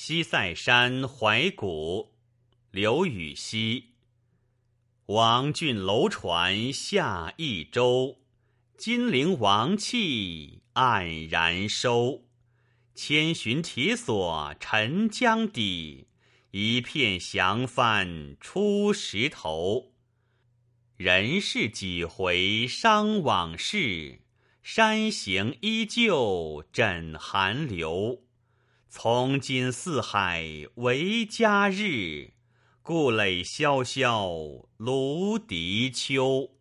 西塞山怀古，刘禹锡。王浚楼船下益州，金陵王气黯然收。千寻铁锁沉江底，一片降帆出石头。人世几回伤往事，山行依旧枕寒流。从今四海为家日，故垒萧萧芦荻秋。